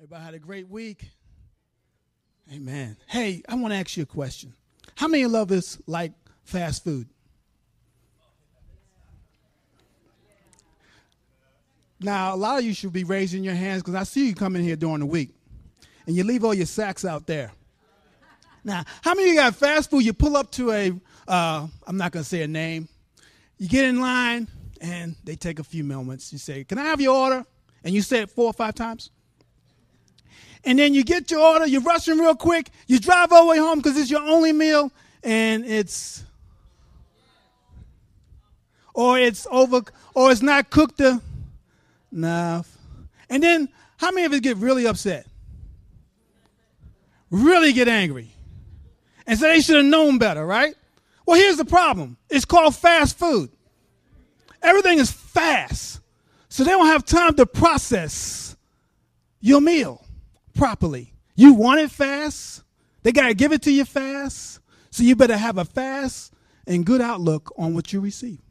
Everybody had a great week. Amen. Hey, I want to ask you a question. How many of us like fast food? Now, a lot of you should be raising your hands because I see you coming here during the week and you leave all your sacks out there. Now, how many of you got fast food? You pull up to a, uh, I'm not going to say a name. You get in line and they take a few moments. You say, Can I have your order? And you say it four or five times. And then you get your order, you're rushing real quick, you drive all the way home because it's your only meal, and it's or it's over or it's not cooked enough. And then how many of us get really upset? Really get angry. And say they should have known better, right? Well, here's the problem. It's called fast food. Everything is fast. So they don't have time to process your meal properly. You want it fast, they got to give it to you fast. So you better have a fast and good outlook on what you receive.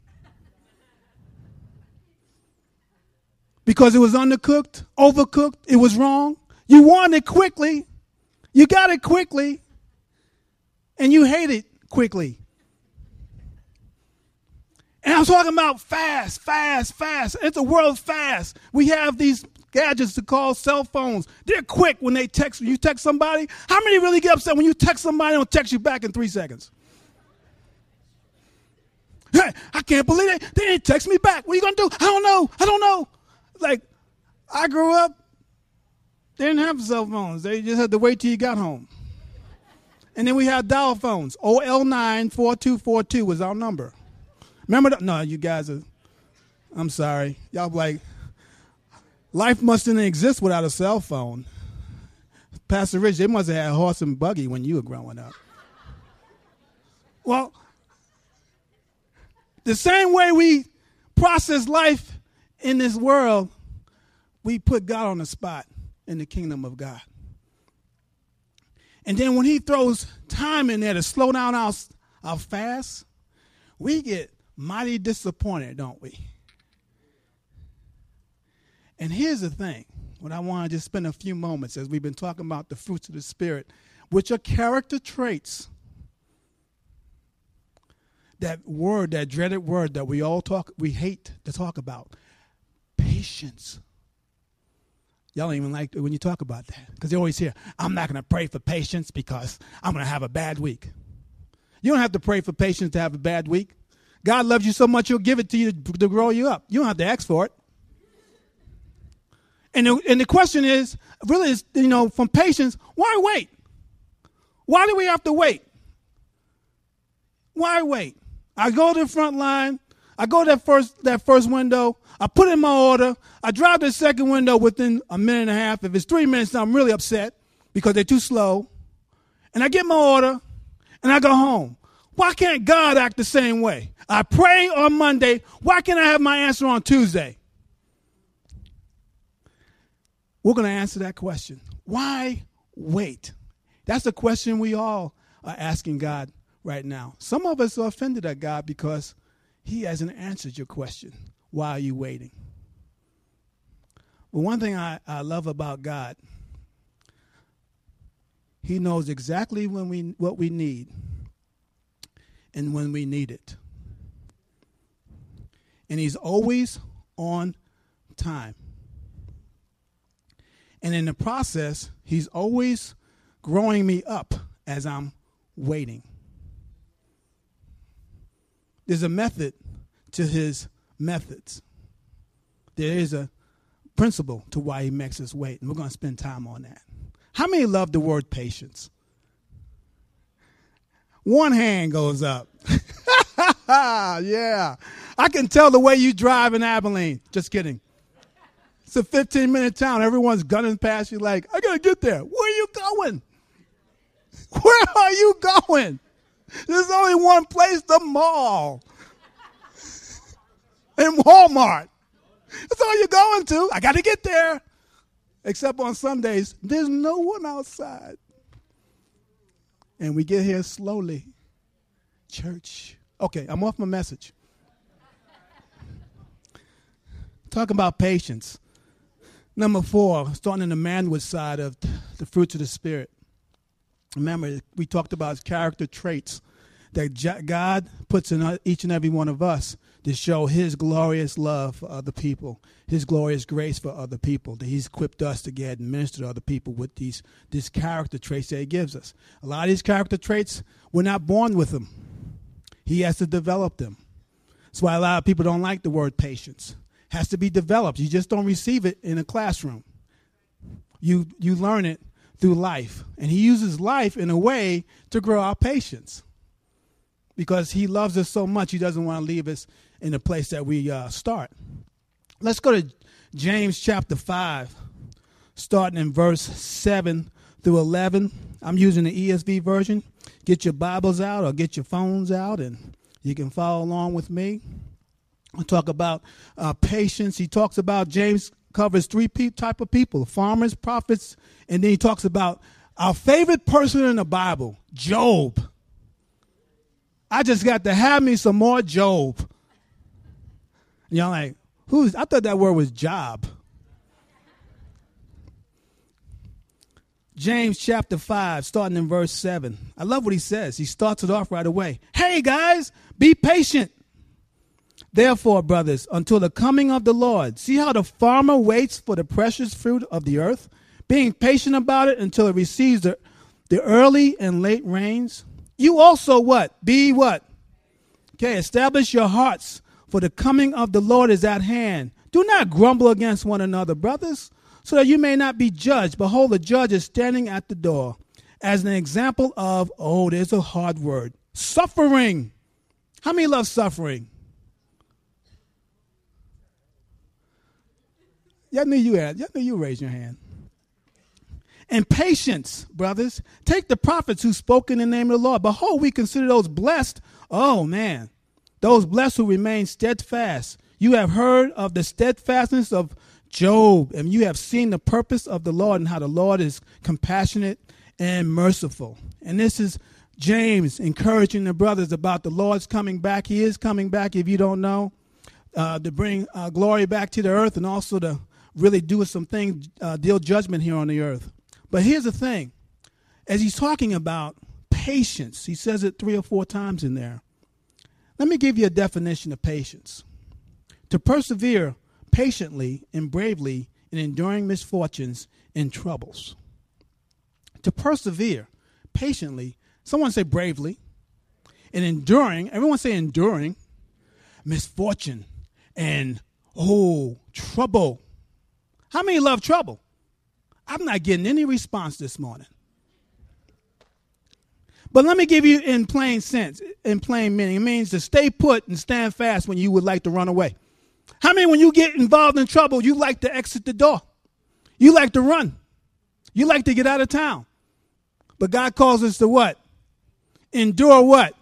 Because it was undercooked, overcooked, it was wrong. You want it quickly, you got it quickly, and you hate it quickly. And I'm talking about fast, fast, fast. It's a world fast. We have these gadgets to call cell phones. They're quick when they text. When you text somebody. How many really get upset when you text somebody and text you back in three seconds? Hey, I can't believe it. They didn't text me back. What are you gonna do? I don't know. I don't know. Like, I grew up. They didn't have cell phones. They just had to wait till you got home. And then we had dial phones. OL9 4242 was our number. Remember that? No, you guys are. I'm sorry. Y'all like, Life mustn't exist without a cell phone. Pastor Rich, they must have had a horse and buggy when you were growing up. Well, the same way we process life in this world, we put God on the spot in the kingdom of God. And then when he throws time in there to slow down our, our fast, we get mighty disappointed, don't we? And here's the thing what I want to just spend a few moments as we've been talking about the fruits of the Spirit, which are character traits. That word, that dreaded word that we all talk, we hate to talk about patience. Y'all don't even like when you talk about that because they always hear, I'm not going to pray for patience because I'm going to have a bad week. You don't have to pray for patience to have a bad week. God loves you so much, He'll give it to you to grow you up. You don't have to ask for it. And the, and the question is really is, you know, from patience, why wait? Why do we have to wait? Why wait? I go to the front line, I go to that first that first window, I put in my order, I drive to the second window within a minute and a half. If it's three minutes, I'm really upset because they're too slow. And I get my order and I go home. Why can't God act the same way? I pray on Monday. Why can't I have my answer on Tuesday? We're going to answer that question. Why wait? That's the question we all are asking God right now. Some of us are offended at God because He hasn't answered your question. Why are you waiting? But one thing I, I love about God, He knows exactly when we what we need and when we need it. And He's always on time. And in the process, he's always growing me up as I'm waiting. There's a method to his methods. There is a principle to why he makes us wait, and we're going to spend time on that. How many love the word patience? One hand goes up. yeah. I can tell the way you drive in Abilene. Just kidding. It's a 15 minute town. Everyone's gunning past you like, I got to get there. Where are you going? Where are you going? There's only one place, the mall. And Walmart. That's all you're going to. I got to get there. Except on Sundays, there's no one outside. And we get here slowly. Church. Okay, I'm off my message. Talking about patience. Number four, starting in the manhood side of the fruits of the Spirit. Remember, we talked about character traits that God puts in each and every one of us to show His glorious love for other people, His glorious grace for other people. That He's equipped us to get and minister to other people with these these character traits that He gives us. A lot of these character traits, we're not born with them. He has to develop them. That's why a lot of people don't like the word patience. It has to be developed. You just don't receive it in a classroom. You you learn it through life, and He uses life in a way to grow our patience because he loves us so much, he doesn't want to leave us in the place that we uh, start. Let's go to James chapter 5, starting in verse 7 through 11. I'm using the ESV version. Get your Bibles out or get your phones out, and you can follow along with me. I'll talk about uh, patience. He talks about, James covers three pe- type of people farmers, prophets, and then he talks about our favorite person in the Bible, Job. I just got to have me some more Job. Y'all like, who's, I thought that word was job. James chapter 5, starting in verse 7. I love what he says. He starts it off right away. Hey, guys, be patient. Therefore, brothers, until the coming of the Lord, see how the farmer waits for the precious fruit of the earth, being patient about it until it receives the, the early and late rains? You also what? Be what? Okay, establish your hearts, for the coming of the Lord is at hand. Do not grumble against one another, brothers, so that you may not be judged. Behold, the judge is standing at the door. As an example of, oh, there's a hard word suffering. How many love suffering? Y'all knew you had. Y'all knew you raised your hand and patience, brothers. Take the prophets who spoke in the name of the Lord. Behold, we consider those blessed. Oh, man. Those blessed who remain steadfast. You have heard of the steadfastness of Job, and you have seen the purpose of the Lord and how the Lord is compassionate and merciful. And this is James encouraging the brothers about the Lord's coming back. He is coming back, if you don't know, uh, to bring uh, glory back to the earth and also to really do some things, uh, deal judgment here on the earth. But here's the thing as he's talking about patience, he says it three or four times in there. Let me give you a definition of patience to persevere patiently and bravely in enduring misfortunes and troubles. To persevere patiently, someone say bravely, and enduring, everyone say enduring misfortune and oh, trouble. How many love trouble? I'm not getting any response this morning. But let me give you in plain sense, in plain meaning. It means to stay put and stand fast when you would like to run away. How many, when you get involved in trouble, you like to exit the door? You like to run. You like to get out of town. But God calls us to what? Endure what?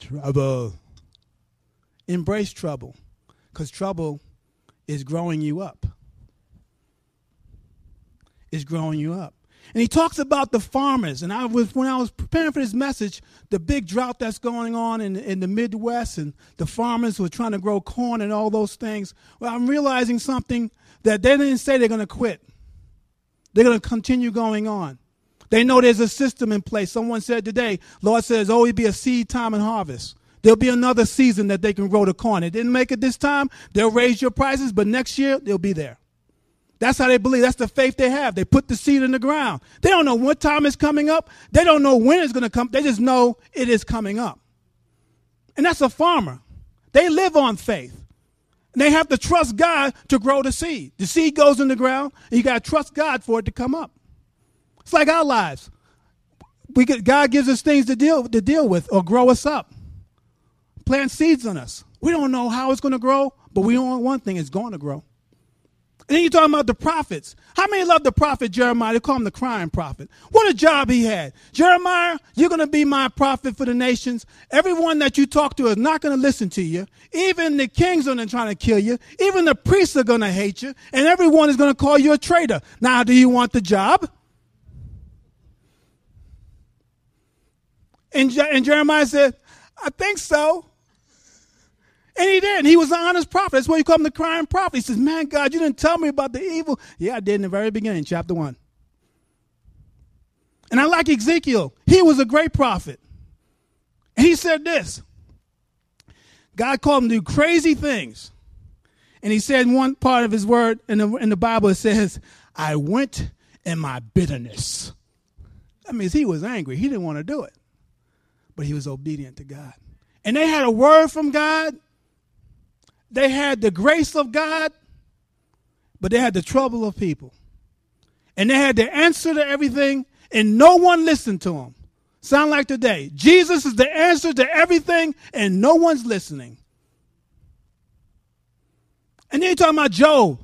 Trouble. Embrace trouble. Because trouble is growing you up is growing you up. And he talks about the farmers. And I was when I was preparing for this message, the big drought that's going on in, in the Midwest and the farmers who are trying to grow corn and all those things. Well, I'm realizing something that they didn't say they're going to quit. They're going to continue going on. They know there's a system in place. Someone said today, Lord says, oh, always be a seed time and harvest. There'll be another season that they can grow the corn. It didn't make it this time. They'll raise your prices, but next year they'll be there. That's how they believe. That's the faith they have. They put the seed in the ground. They don't know what time it's coming up. They don't know when it's going to come. They just know it is coming up. And that's a farmer. They live on faith. And they have to trust God to grow the seed. The seed goes in the ground, and you got to trust God for it to come up. It's like our lives. We get, God gives us things to deal to deal with or grow us up. Plant seeds on us. We don't know how it's going to grow, but we know one thing: it's going to grow. And then you're talking about the prophets. How many love the prophet Jeremiah? They call him the crying prophet. What a job he had. Jeremiah, you're going to be my prophet for the nations. Everyone that you talk to is not going to listen to you. Even the kings are trying to kill you. Even the priests are going to hate you. And everyone is going to call you a traitor. Now, do you want the job? And, and Jeremiah said, I think so. And he did. He was an honest prophet. That's why you call him the crying prophet. He says, Man, God, you didn't tell me about the evil. Yeah, I did in the very beginning, chapter 1. And I like Ezekiel. He was a great prophet. And he said this God called him to do crazy things. And he said one part of his word in the, in the Bible, it says, I went in my bitterness. That means he was angry. He didn't want to do it. But he was obedient to God. And they had a word from God they had the grace of God, but they had the trouble of people. And they had the answer to everything, and no one listened to them. Sound like today. Jesus is the answer to everything, and no one's listening. And then you're talking about Job,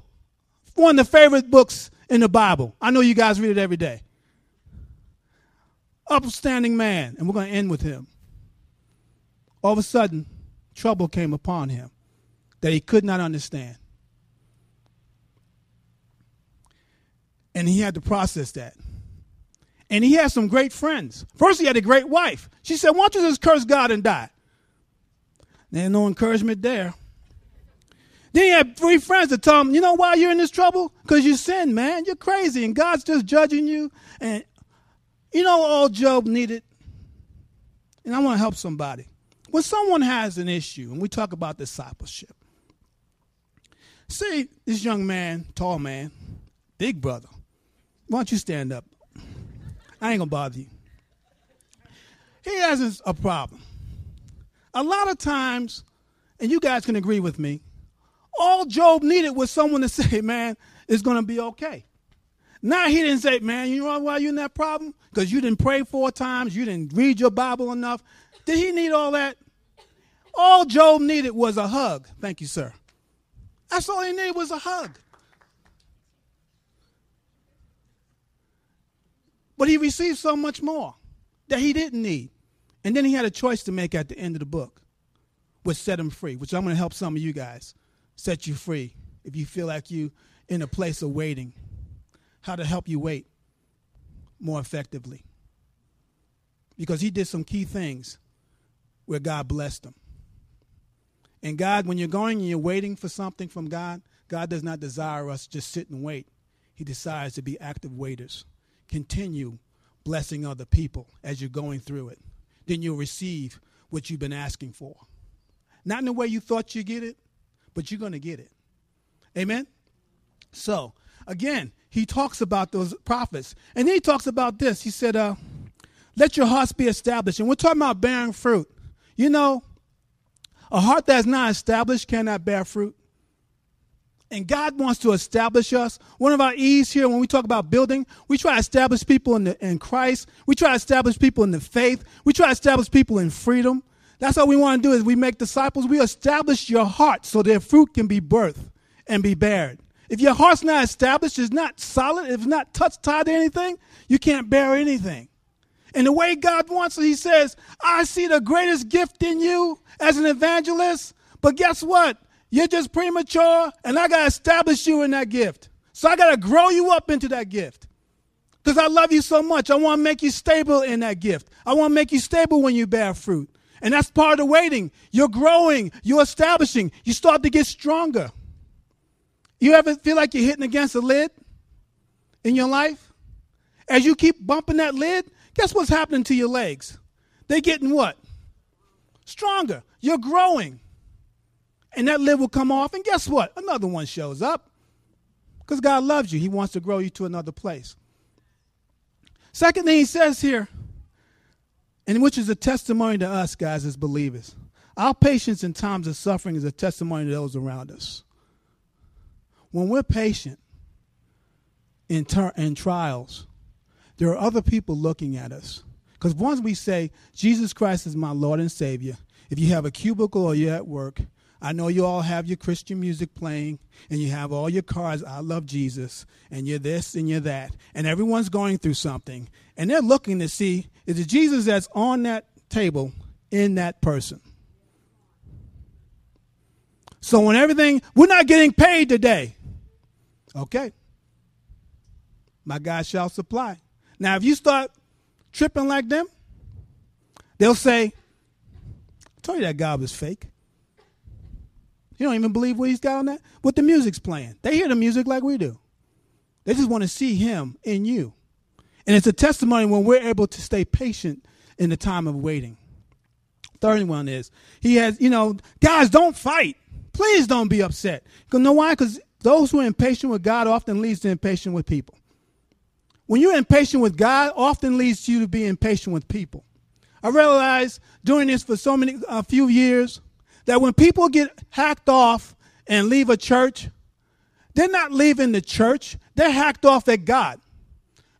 one of the favorite books in the Bible. I know you guys read it every day. Upstanding man, and we're going to end with him. All of a sudden, trouble came upon him that he could not understand. And he had to process that. And he had some great friends. First, he had a great wife. She said, Why don't you just curse God and die? There's no encouragement there. Then he had three friends that told him, You know why you're in this trouble? Because you sin, man. You're crazy, and God's just judging you. And you know all Job needed? And I want to help somebody. When someone has an issue, and we talk about discipleship, See, this young man, tall man, big brother, why don't you stand up? I ain't gonna bother you. He has a problem. A lot of times, and you guys can agree with me, all Job needed was someone to say, man, it's gonna be okay. Now he didn't say, man, you know why you're in that problem? Because you didn't pray four times, you didn't read your Bible enough. Did he need all that? All Job needed was a hug. Thank you, sir. That's all he needed was a hug. But he received so much more that he didn't need. And then he had a choice to make at the end of the book, which set him free, which I'm going to help some of you guys set you free if you feel like you in a place of waiting. How to help you wait more effectively. Because he did some key things where God blessed him. And God, when you're going and you're waiting for something from God, God does not desire us just sit and wait. He desires to be active waiters. Continue blessing other people as you're going through it. Then you'll receive what you've been asking for. Not in the way you thought you'd get it, but you're going to get it. Amen? So, again, he talks about those prophets. And then he talks about this. He said, uh, let your hearts be established. And we're talking about bearing fruit. You know, a heart that's not established cannot bear fruit. And God wants to establish us. One of our E's here, when we talk about building, we try to establish people in, the, in Christ. We try to establish people in the faith. We try to establish people in freedom. That's what we want to do is we make disciples. We establish your heart so their fruit can be birthed and be bared. If your heart's not established, it's not solid, if it's not touched, tied to anything, you can't bear anything. And the way God wants it, He says, I see the greatest gift in you as an evangelist, but guess what? You're just premature, and I got to establish you in that gift. So I got to grow you up into that gift. Because I love you so much. I want to make you stable in that gift. I want to make you stable when you bear fruit. And that's part of waiting. You're growing, you're establishing, you start to get stronger. You ever feel like you're hitting against a lid in your life? As you keep bumping that lid, guess what's happening to your legs? They're getting what? Stronger. You're growing. And that lid will come off, and guess what? Another one shows up. Because God loves you. He wants to grow you to another place. Second thing he says here, and which is a testimony to us, guys, as believers. Our patience in times of suffering is a testimony to those around us. When we're patient in, ter- in trials, there are other people looking at us. Because once we say, Jesus Christ is my Lord and Savior, if you have a cubicle or you're at work, I know you all have your Christian music playing and you have all your cars, I love Jesus, and you're this and you're that, and everyone's going through something, and they're looking to see is it Jesus that's on that table in that person? So when everything, we're not getting paid today. Okay. My God shall supply. Now, if you start tripping like them, they'll say, I told you that God was fake. You don't even believe what he's got on that. What the music's playing. They hear the music like we do. They just want to see him in you. And it's a testimony when we're able to stay patient in the time of waiting. Third one is he has, you know, guys, don't fight. Please don't be upset. You know why? Because those who are impatient with God often leads to impatient with people. When you're impatient with God, often leads you to be impatient with people. I realized doing this for so many a few years that when people get hacked off and leave a church, they're not leaving the church; they're hacked off at God.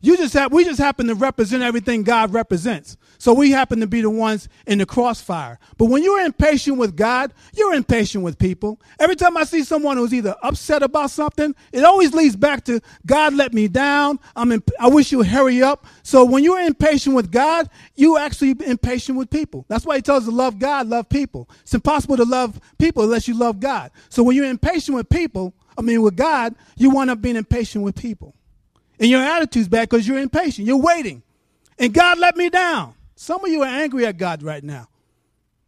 You just have, we just happen to represent everything God represents. So we happen to be the ones in the crossfire. But when you're impatient with God, you're impatient with people. Every time I see someone who's either upset about something, it always leads back to God let me down. I'm imp- I wish you hurry up. So when you're impatient with God, you actually impatient with people. That's why he tells us to love God, love people. It's impossible to love people unless you love God. So when you're impatient with people, I mean with God, you wind up being impatient with people. And your attitude's bad because you're impatient. You're waiting. And God let me down. Some of you are angry at God right now.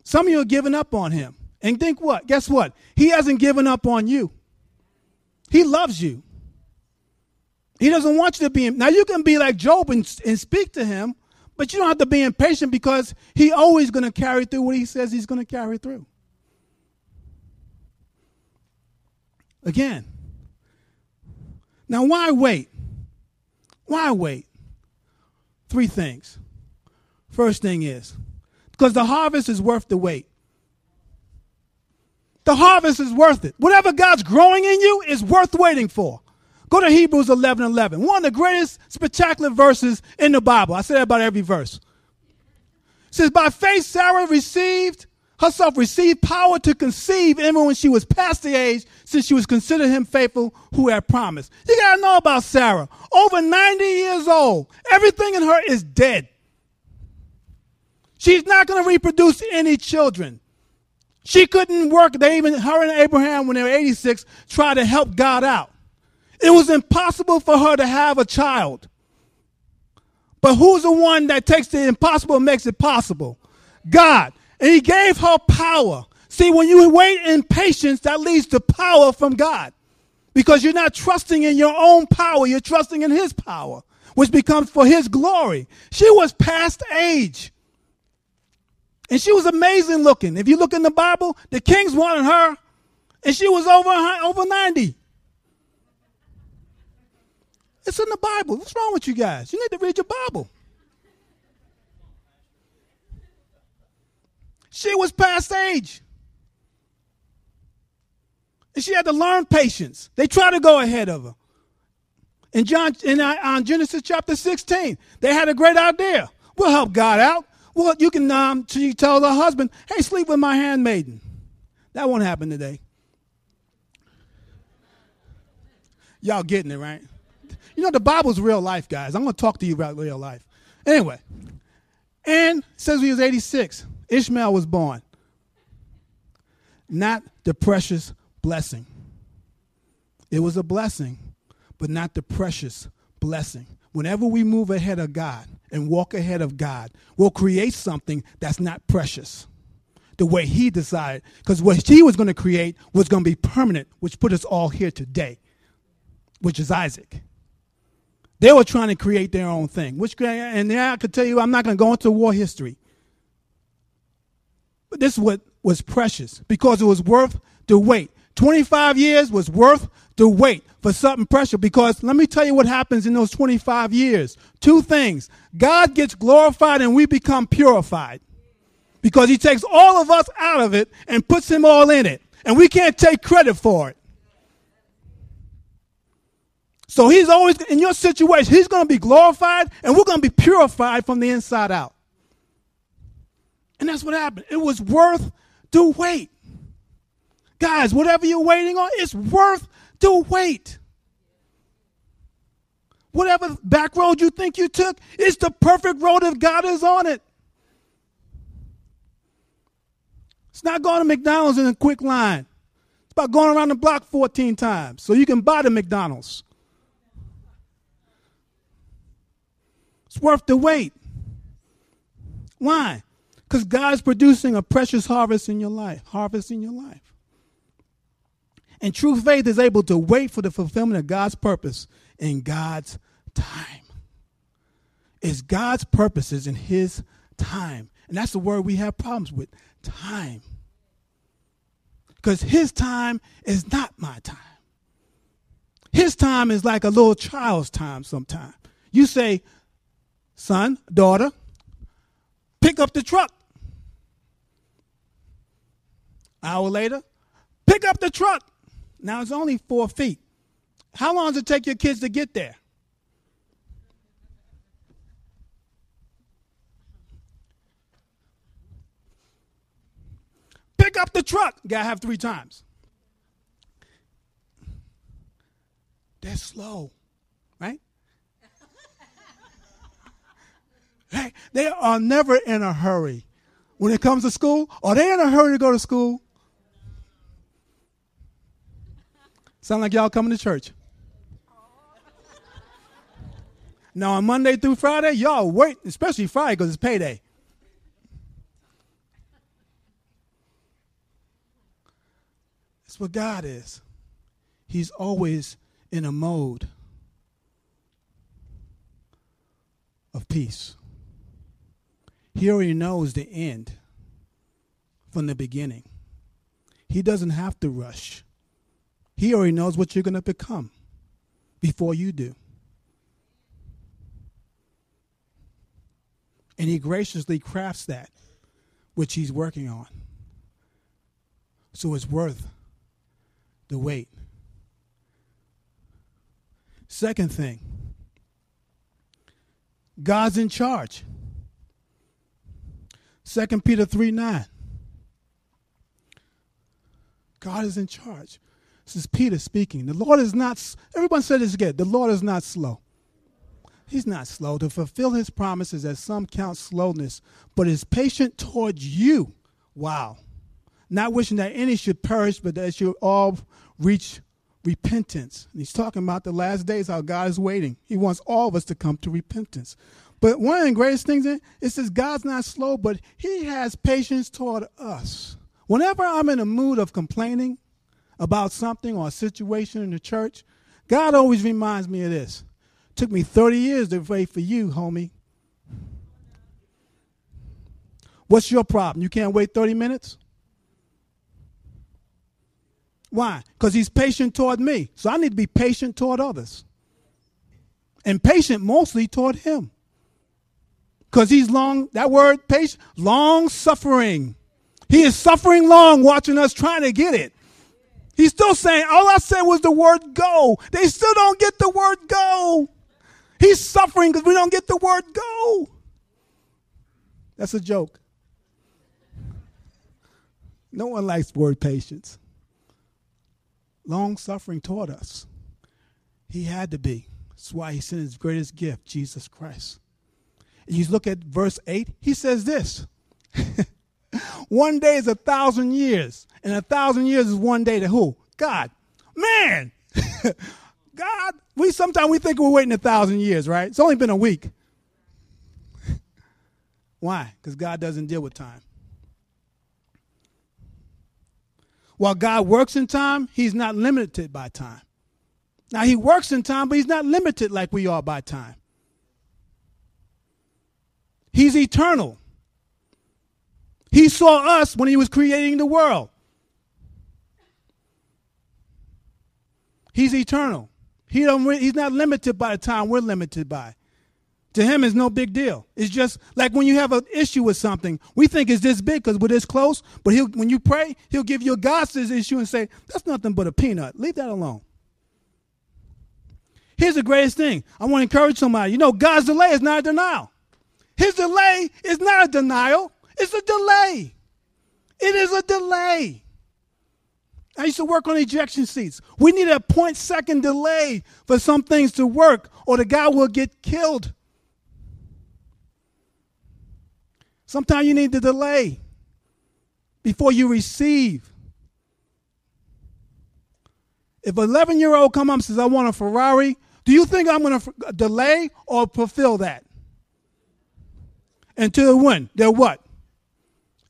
Some of you are giving up on him. And think what? Guess what? He hasn't given up on you. He loves you. He doesn't want you to be. Now you can be like Job and, and speak to him, but you don't have to be impatient because he always going to carry through what he says he's going to carry through. Again. Now why wait? Why wait? Three things. First thing is because the harvest is worth the wait. The harvest is worth it. Whatever God's growing in you is worth waiting for. Go to Hebrews 11 11. One of the greatest spectacular verses in the Bible. I say that about every verse. It says, By faith, Sarah received herself received power to conceive even when she was past the age, since she was considered him faithful who had promised. You got to know about Sarah. Over 90 years old. Everything in her is dead. She's not going to reproduce any children. She couldn't work. They even, her and Abraham, when they were 86, tried to help God out. It was impossible for her to have a child. But who's the one that takes the impossible and makes it possible? God. And he gave her power. See, when you wait in patience, that leads to power from God. Because you're not trusting in your own power, you're trusting in his power, which becomes for his glory. She was past age. And she was amazing looking. If you look in the Bible, the kings wanted her, and she was over, over 90. It's in the Bible. What's wrong with you guys? You need to read your Bible. She was past age. And she had to learn patience. They tried to go ahead of her. In John, in uh, on Genesis chapter 16, they had a great idea. We'll help God out. Well, you can um, she tell her husband, "Hey, sleep with my handmaiden." That won't happen today. Y'all getting it right? You know the Bible's real life, guys. I'm going to talk to you about real life. Anyway, and says he was 86. Ishmael was born. Not the precious blessing. It was a blessing, but not the precious blessing. Whenever we move ahead of God and walk ahead of God, we'll create something that's not precious the way He decided. Because what He was going to create was going to be permanent, which put us all here today, which is Isaac. They were trying to create their own thing, which, and yeah, I could tell you, I'm not going to go into war history. But this is what was precious because it was worth the wait. 25 years was worth the wait for something precious because let me tell you what happens in those 25 years. Two things. God gets glorified and we become purified because he takes all of us out of it and puts him all in it. And we can't take credit for it. So he's always, in your situation, he's going to be glorified and we're going to be purified from the inside out. And that's what happened. It was worth the wait. Guys, whatever you're waiting on, it's worth the wait. Whatever back road you think you took, it's the perfect road if God is on it. It's not going to McDonald's in a quick line. It's about going around the block 14 times so you can buy the McDonald's. It's worth the wait. Why? Because God's producing a precious harvest in your life. Harvest in your life. And true faith is able to wait for the fulfillment of God's purpose in God's time. It's God's purposes in His time. And that's the word we have problems with time. Because His time is not my time. His time is like a little child's time sometimes. You say, son, daughter, pick up the truck. Hour later, pick up the truck. Now it's only four feet. How long does it take your kids to get there? Pick up the truck. Gotta have three times. They're slow, right? right? They are never in a hurry. When it comes to school, are they in a hurry to go to school? Sound like y'all coming to church. Now on Monday through Friday, y'all wait, especially Friday because it's payday. That's what God is. He's always in a mode of peace. He already knows the end from the beginning. He doesn't have to rush. He already knows what you're going to become before you do. And he graciously crafts that which he's working on. So it's worth the wait. Second thing, God's in charge. 2 Peter 3 9. God is in charge. This is Peter speaking. The Lord is not, everyone said this again. The Lord is not slow. He's not slow to fulfill his promises, as some count slowness, but is patient towards you. Wow. Not wishing that any should perish, but that you all reach repentance. And he's talking about the last days, how God is waiting. He wants all of us to come to repentance. But one of the greatest things, it says God's not slow, but he has patience toward us. Whenever I'm in a mood of complaining, about something or a situation in the church, God always reminds me of this. Took me 30 years to wait for you, homie. What's your problem? You can't wait 30 minutes? Why? Because he's patient toward me. So I need to be patient toward others. And patient mostly toward him. Because he's long, that word patient, long suffering. He is suffering long watching us trying to get it. He's still saying, all I said was the word go. They still don't get the word go. He's suffering because we don't get the word go. That's a joke. No one likes word patience. Long suffering taught us. He had to be. That's why he sent his greatest gift, Jesus Christ. And you look at verse 8, he says this One day is a thousand years, and a thousand years is one day to who? God. Man, God, we sometimes we think we're waiting a thousand years, right? It's only been a week. Why? Because God doesn't deal with time. While God works in time, He's not limited by time. Now, He works in time, but He's not limited like we are by time. He's eternal. He saw us when he was creating the world. He's eternal. He don't, he's not limited by the time we're limited by. To him, it's no big deal. It's just like when you have an issue with something, we think it's this big because we're this close. But he'll, when you pray, he'll give you a God's issue and say, "That's nothing but a peanut. Leave that alone." Here's the greatest thing. I want to encourage somebody. You know, God's delay is not a denial. His delay is not a denial. It's a delay. It is a delay. I used to work on ejection seats. We need a point second delay for some things to work, or the guy will get killed. Sometimes you need the delay before you receive. If an 11 year old come up and says, I want a Ferrari, do you think I'm going to delay or fulfill that? Until when? They're what?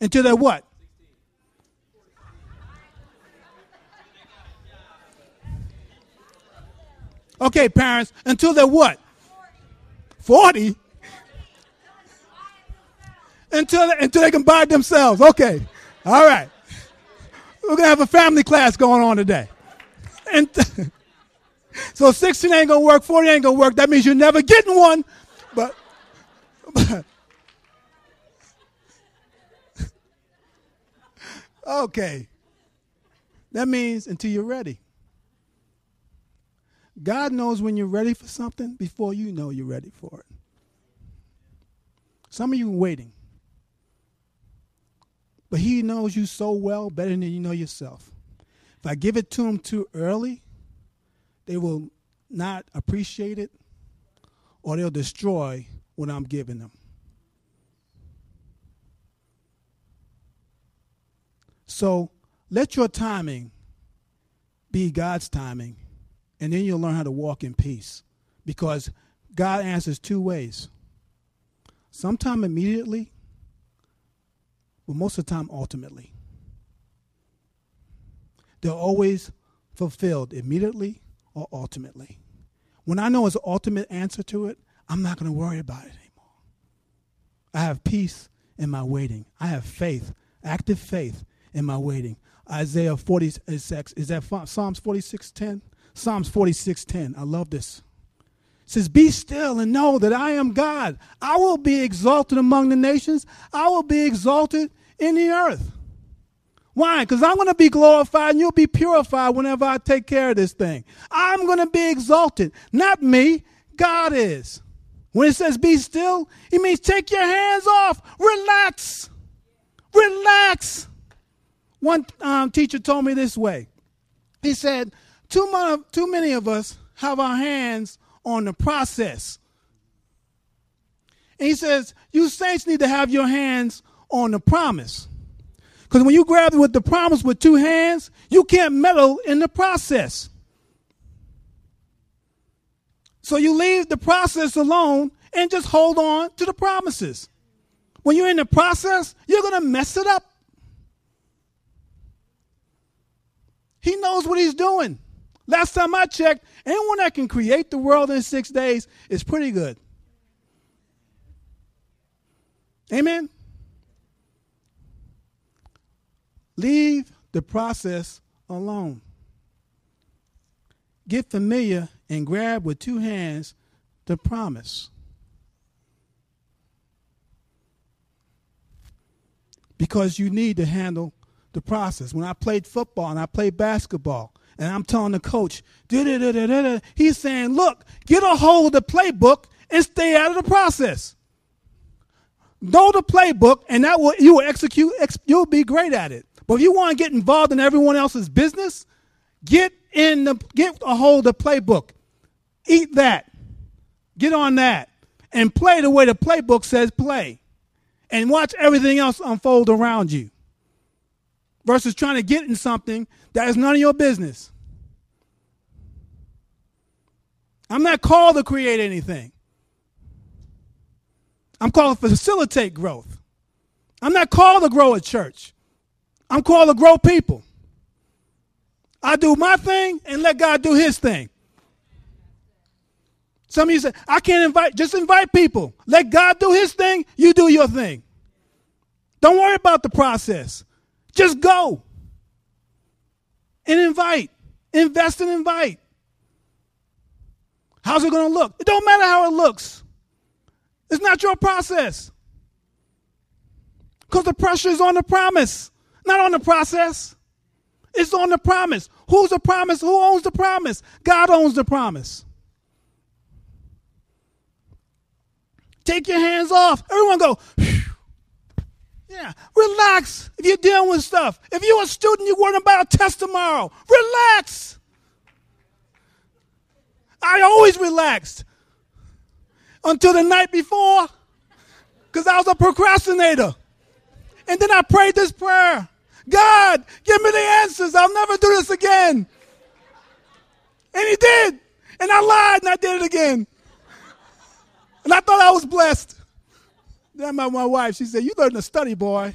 Until they're what? Okay, parents, until they're what? 40? until, until they can buy themselves. Okay. All right. We're going to have a family class going on today. And so 16 ain't going to work, 40 ain't going to work. That means you're never getting one. But, but okay. That means until you're ready. God knows when you're ready for something before you know you're ready for it. Some of you are waiting. But he knows you so well, better than you know yourself. If I give it to them too early, they will not appreciate it or they'll destroy what I'm giving them. So let your timing be God's timing, and then you'll learn how to walk in peace because God answers two ways. Sometime immediately, but most of the time, ultimately. They're always fulfilled immediately or ultimately. When I know his ultimate answer to it, I'm not going to worry about it anymore. I have peace in my waiting. I have faith, active faith in my waiting. Isaiah 46, is that Psalms 46:10? Psalms 46:10. I love this. It says, Be still and know that I am God. I will be exalted among the nations. I will be exalted in the earth. Why? Because I'm going to be glorified and you'll be purified whenever I take care of this thing. I'm going to be exalted. Not me, God is. When it says be still, it means take your hands off. Relax. Relax. One um, teacher told me this way. He said, too, too many of us have our hands on the process. And he says, You saints need to have your hands on the promise. Because when you grab it with the promise with two hands, you can't meddle in the process. So you leave the process alone and just hold on to the promises. When you're in the process, you're going to mess it up. He knows what he's doing. Last time I checked, anyone that can create the world in six days is pretty good. Amen? Leave the process alone. Get familiar and grab with two hands the promise. Because you need to handle the process. When I played football and I played basketball, and I'm telling the coach, he's saying, look, get a hold of the playbook and stay out of the process. Know the playbook, and that will you will execute. Ex, you'll be great at it. But if you want to get involved in everyone else's business, get in the get a hold of the playbook. Eat that. Get on that. And play the way the playbook says play. And watch everything else unfold around you. Versus trying to get in something that is none of your business. I'm not called to create anything. I'm called to facilitate growth. I'm not called to grow a church. I'm called to grow people. I do my thing and let God do his thing. Some of you say, I can't invite, just invite people. Let God do his thing, you do your thing. Don't worry about the process. Just go and invite. Invest and invite. How's it going to look? It don't matter how it looks. It's not your process. Because the pressure is on the promise. Not on the process. It's on the promise. Who's the promise? Who owns the promise? God owns the promise. Take your hands off. Everyone go. Yeah, relax if you're dealing with stuff. If you're a student, you're worrying about a test tomorrow, relax. I always relaxed until the night before because I was a procrastinator. And then I prayed this prayer God, give me the answers. I'll never do this again. And he did. And I lied and I did it again. And I thought I was blessed. Then my, my wife, she said, You learned to study, boy.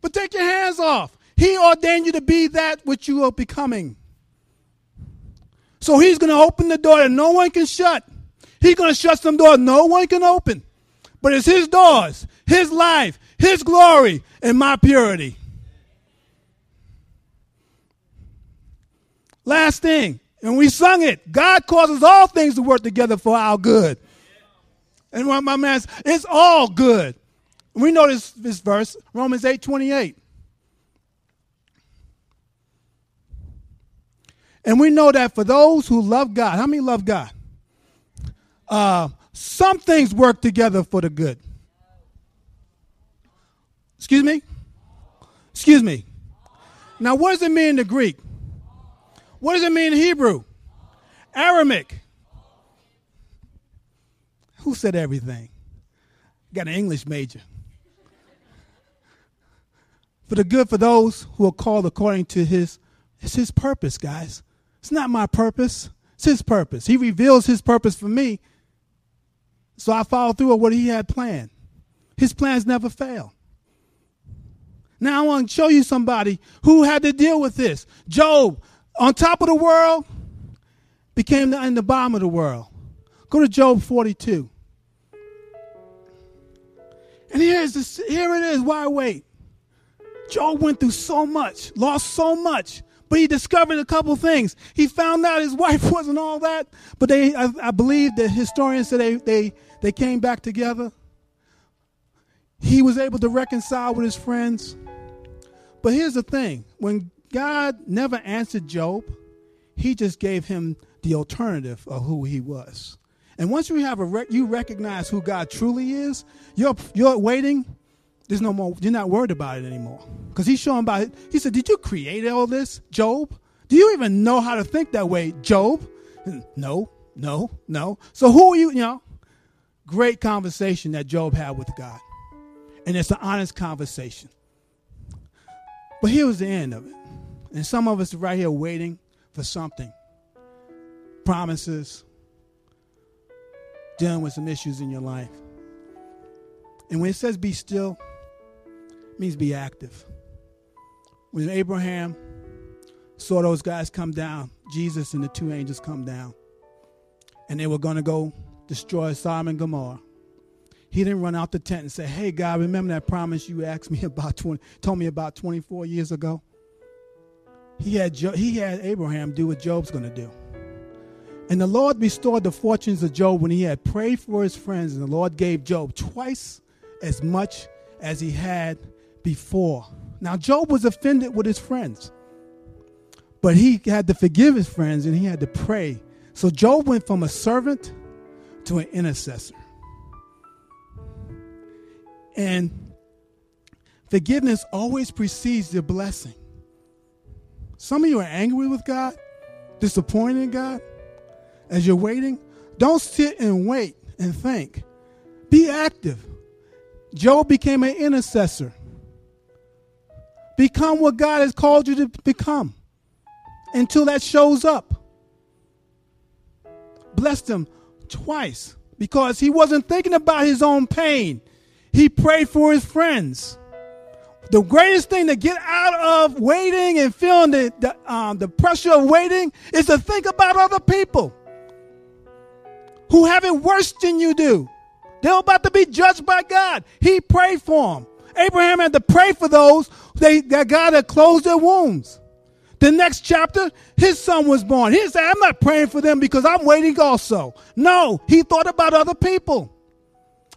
But take your hands off. He ordained you to be that which you are becoming. So he's going to open the door that no one can shut. He's going to shut some doors no one can open. But it's his doors, his life, his glory, and my purity. Last thing, and we sung it God causes all things to work together for our good. And what my man says, it's all good. We know this, this verse, Romans 8 28. And we know that for those who love God, how many love God? Uh, some things work together for the good. Excuse me? Excuse me. Now, what does it mean in the Greek? What does it mean in Hebrew? Aramaic. Who said everything? Got an English major. For the good for those who are called according to his it's his purpose, guys. It's not my purpose. It's his purpose. He reveals his purpose for me. So I follow through on what he had planned. His plans never fail. Now I want to show you somebody who had to deal with this. Job, on top of the world, became the, in the bottom of the world. Go to Job 42. And here's this, here it is. Why wait? Job went through so much, lost so much, but he discovered a couple things. He found out his wife wasn't all that, but they, I, I believe the historians said they, they, they came back together. He was able to reconcile with his friends. But here's the thing when God never answered Job, he just gave him the alternative of who he was. And once you have a rec- you recognize who God truly is, you're you're waiting. There's no more. You're not worried about it anymore because He's showing by. He said, "Did you create all this, Job? Do you even know how to think that way, Job?" No, no, no. So who are you? You know, great conversation that Job had with God, and it's an honest conversation. But here was the end of it, and some of us are right here waiting for something, promises, dealing with some issues in your life. And when it says be still, it means be active. When Abraham saw those guys come down, Jesus and the two angels come down, and they were going to go destroy Sodom and Gomorrah. He didn't run out the tent and say, "Hey God, remember that promise you asked me about 20, told me about 24 years ago?" He had he had Abraham do what Job's going to do. And the Lord restored the fortunes of Job when he had prayed for his friends, and the Lord gave Job twice as much as he had before. Now, Job was offended with his friends, but he had to forgive his friends and he had to pray. So, Job went from a servant to an intercessor. And forgiveness always precedes the blessing. Some of you are angry with God, disappointed in God as you're waiting, don't sit and wait and think. Be active. Job became an intercessor. Become what God has called you to become until that shows up. Blessed him twice because he wasn't thinking about his own pain. He prayed for his friends. The greatest thing to get out of waiting and feeling the, the, um, the pressure of waiting is to think about other people who have it worse than you do. They're about to be judged by God. He prayed for them. Abraham had to pray for those they, that God had closed their wounds. The next chapter, his son was born. He said, I'm not praying for them because I'm waiting also. No, he thought about other people.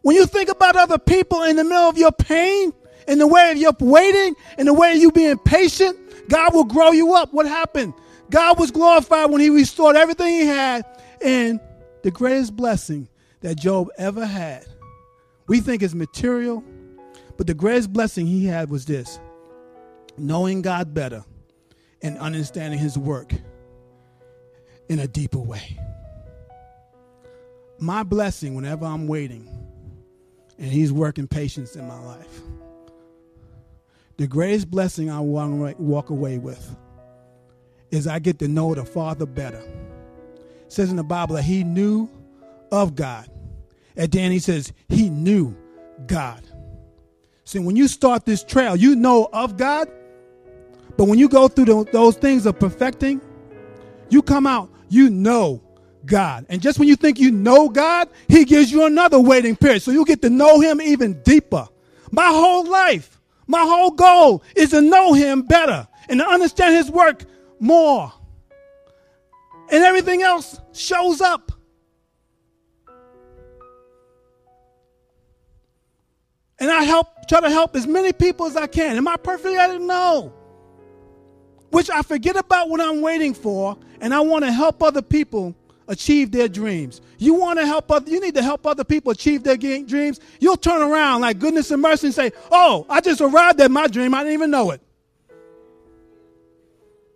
When you think about other people in the middle of your pain, in the way of your waiting, in the way of you being patient, God will grow you up. What happened? God was glorified when he restored everything he had and the greatest blessing that Job ever had. We think is material, but the greatest blessing he had was this knowing God better and understanding his work in a deeper way. My blessing whenever I'm waiting and he's working patience in my life. The greatest blessing I walk away with is I get to know the Father better says in the Bible that he knew of God. At the end, he says he knew God. See, when you start this trail, you know of God, but when you go through those things of perfecting, you come out you know God. And just when you think you know God, He gives you another waiting period. So you get to know Him even deeper. My whole life, my whole goal is to know Him better and to understand His work more. And everything else shows up. And I help, try to help as many people as I can. Am I perfect? I didn't know. Which I forget about what I'm waiting for, and I want to help other people achieve their dreams. You want to help other, you need to help other people achieve their dreams. You'll turn around like goodness and mercy and say, "Oh, I just arrived at my dream. I didn't even know it."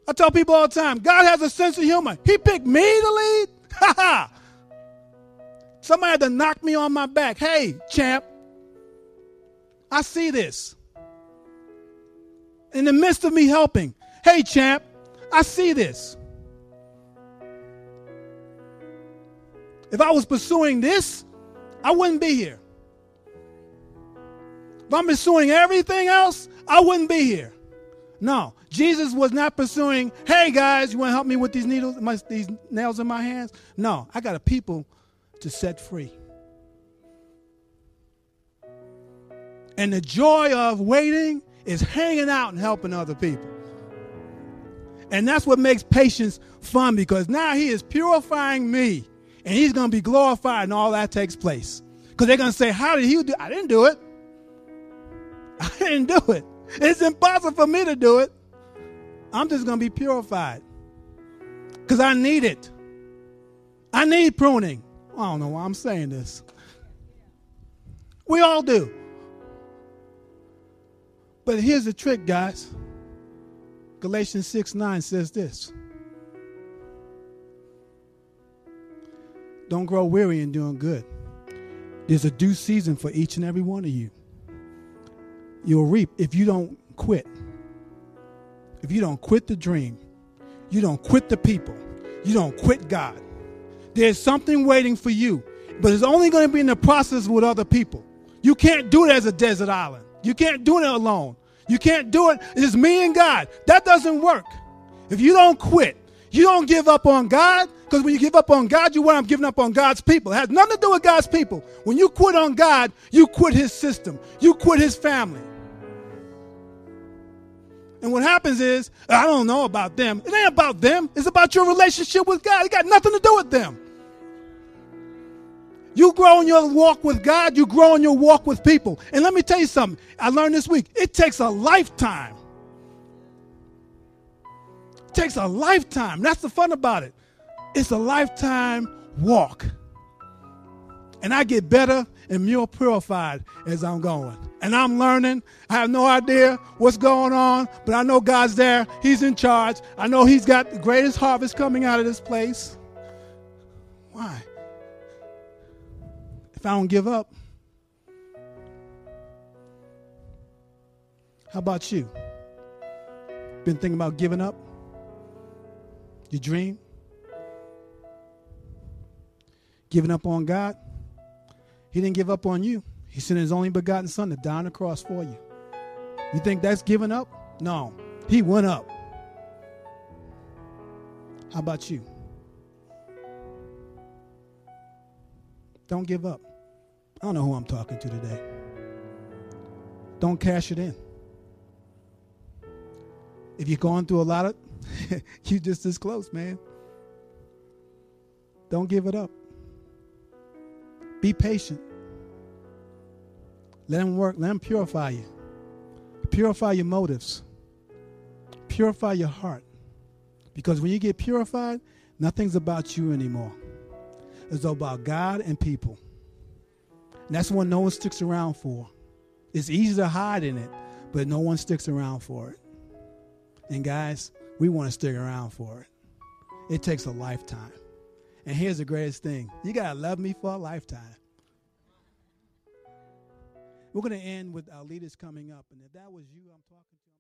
I tell people all the time, God has a sense of humor. He picked me to lead. Ha ha. Somebody had to knock me on my back. Hey, champ, I see this. In the midst of me helping, hey, champ, I see this. If I was pursuing this, I wouldn't be here. If I'm pursuing everything else, I wouldn't be here. No, Jesus was not pursuing, hey guys, you want to help me with these needles, my, these nails in my hands? No, I got a people to set free. And the joy of waiting is hanging out and helping other people. And that's what makes patience fun because now he is purifying me and he's going to be glorified and all that takes place. Because they're going to say, How did he do I didn't do it. I didn't do it. It's impossible for me to do it. I'm just going to be purified because I need it. I need pruning. I don't know why I'm saying this. We all do. But here's the trick, guys. Galatians 6 9 says this Don't grow weary in doing good. There's a due season for each and every one of you. You'll reap if you don't quit. If you don't quit the dream, you don't quit the people, you don't quit God. There's something waiting for you, but it's only going to be in the process with other people. You can't do it as a desert island. You can't do it alone. You can't do it. It's me and God. That doesn't work. If you don't quit, you don't give up on God, because when you give up on God, you wind up giving up on God's people. It has nothing to do with God's people. When you quit on God, you quit his system, you quit his family. And what happens is, I don't know about them. It ain't about them. It's about your relationship with God. It got nothing to do with them. You grow in your walk with God, you grow in your walk with people. And let me tell you something. I learned this week. It takes a lifetime. It takes a lifetime. That's the fun about it. It's a lifetime walk. And I get better and more purified as I'm going. And I'm learning. I have no idea what's going on, but I know God's there. He's in charge. I know He's got the greatest harvest coming out of this place. Why? if I don't give up? How about you? Been thinking about giving up? Your dream? Giving up on God? He didn't give up on you. He sent his only begotten son to die on the cross for you. You think that's giving up? No. He went up. How about you? Don't give up. I don't know who I'm talking to today. Don't cash it in. If you're going through a lot of, you just this close, man. Don't give it up. Be patient. Let him work. Let him purify you. Purify your motives. Purify your heart. Because when you get purified, nothing's about you anymore. It's about God and people. And that's one no one sticks around for. It's easy to hide in it, but no one sticks around for it. And guys, we want to stick around for it. It takes a lifetime. And here's the greatest thing you got to love me for a lifetime. We're going to end with our leaders coming up. And if that was you, I'm talking to.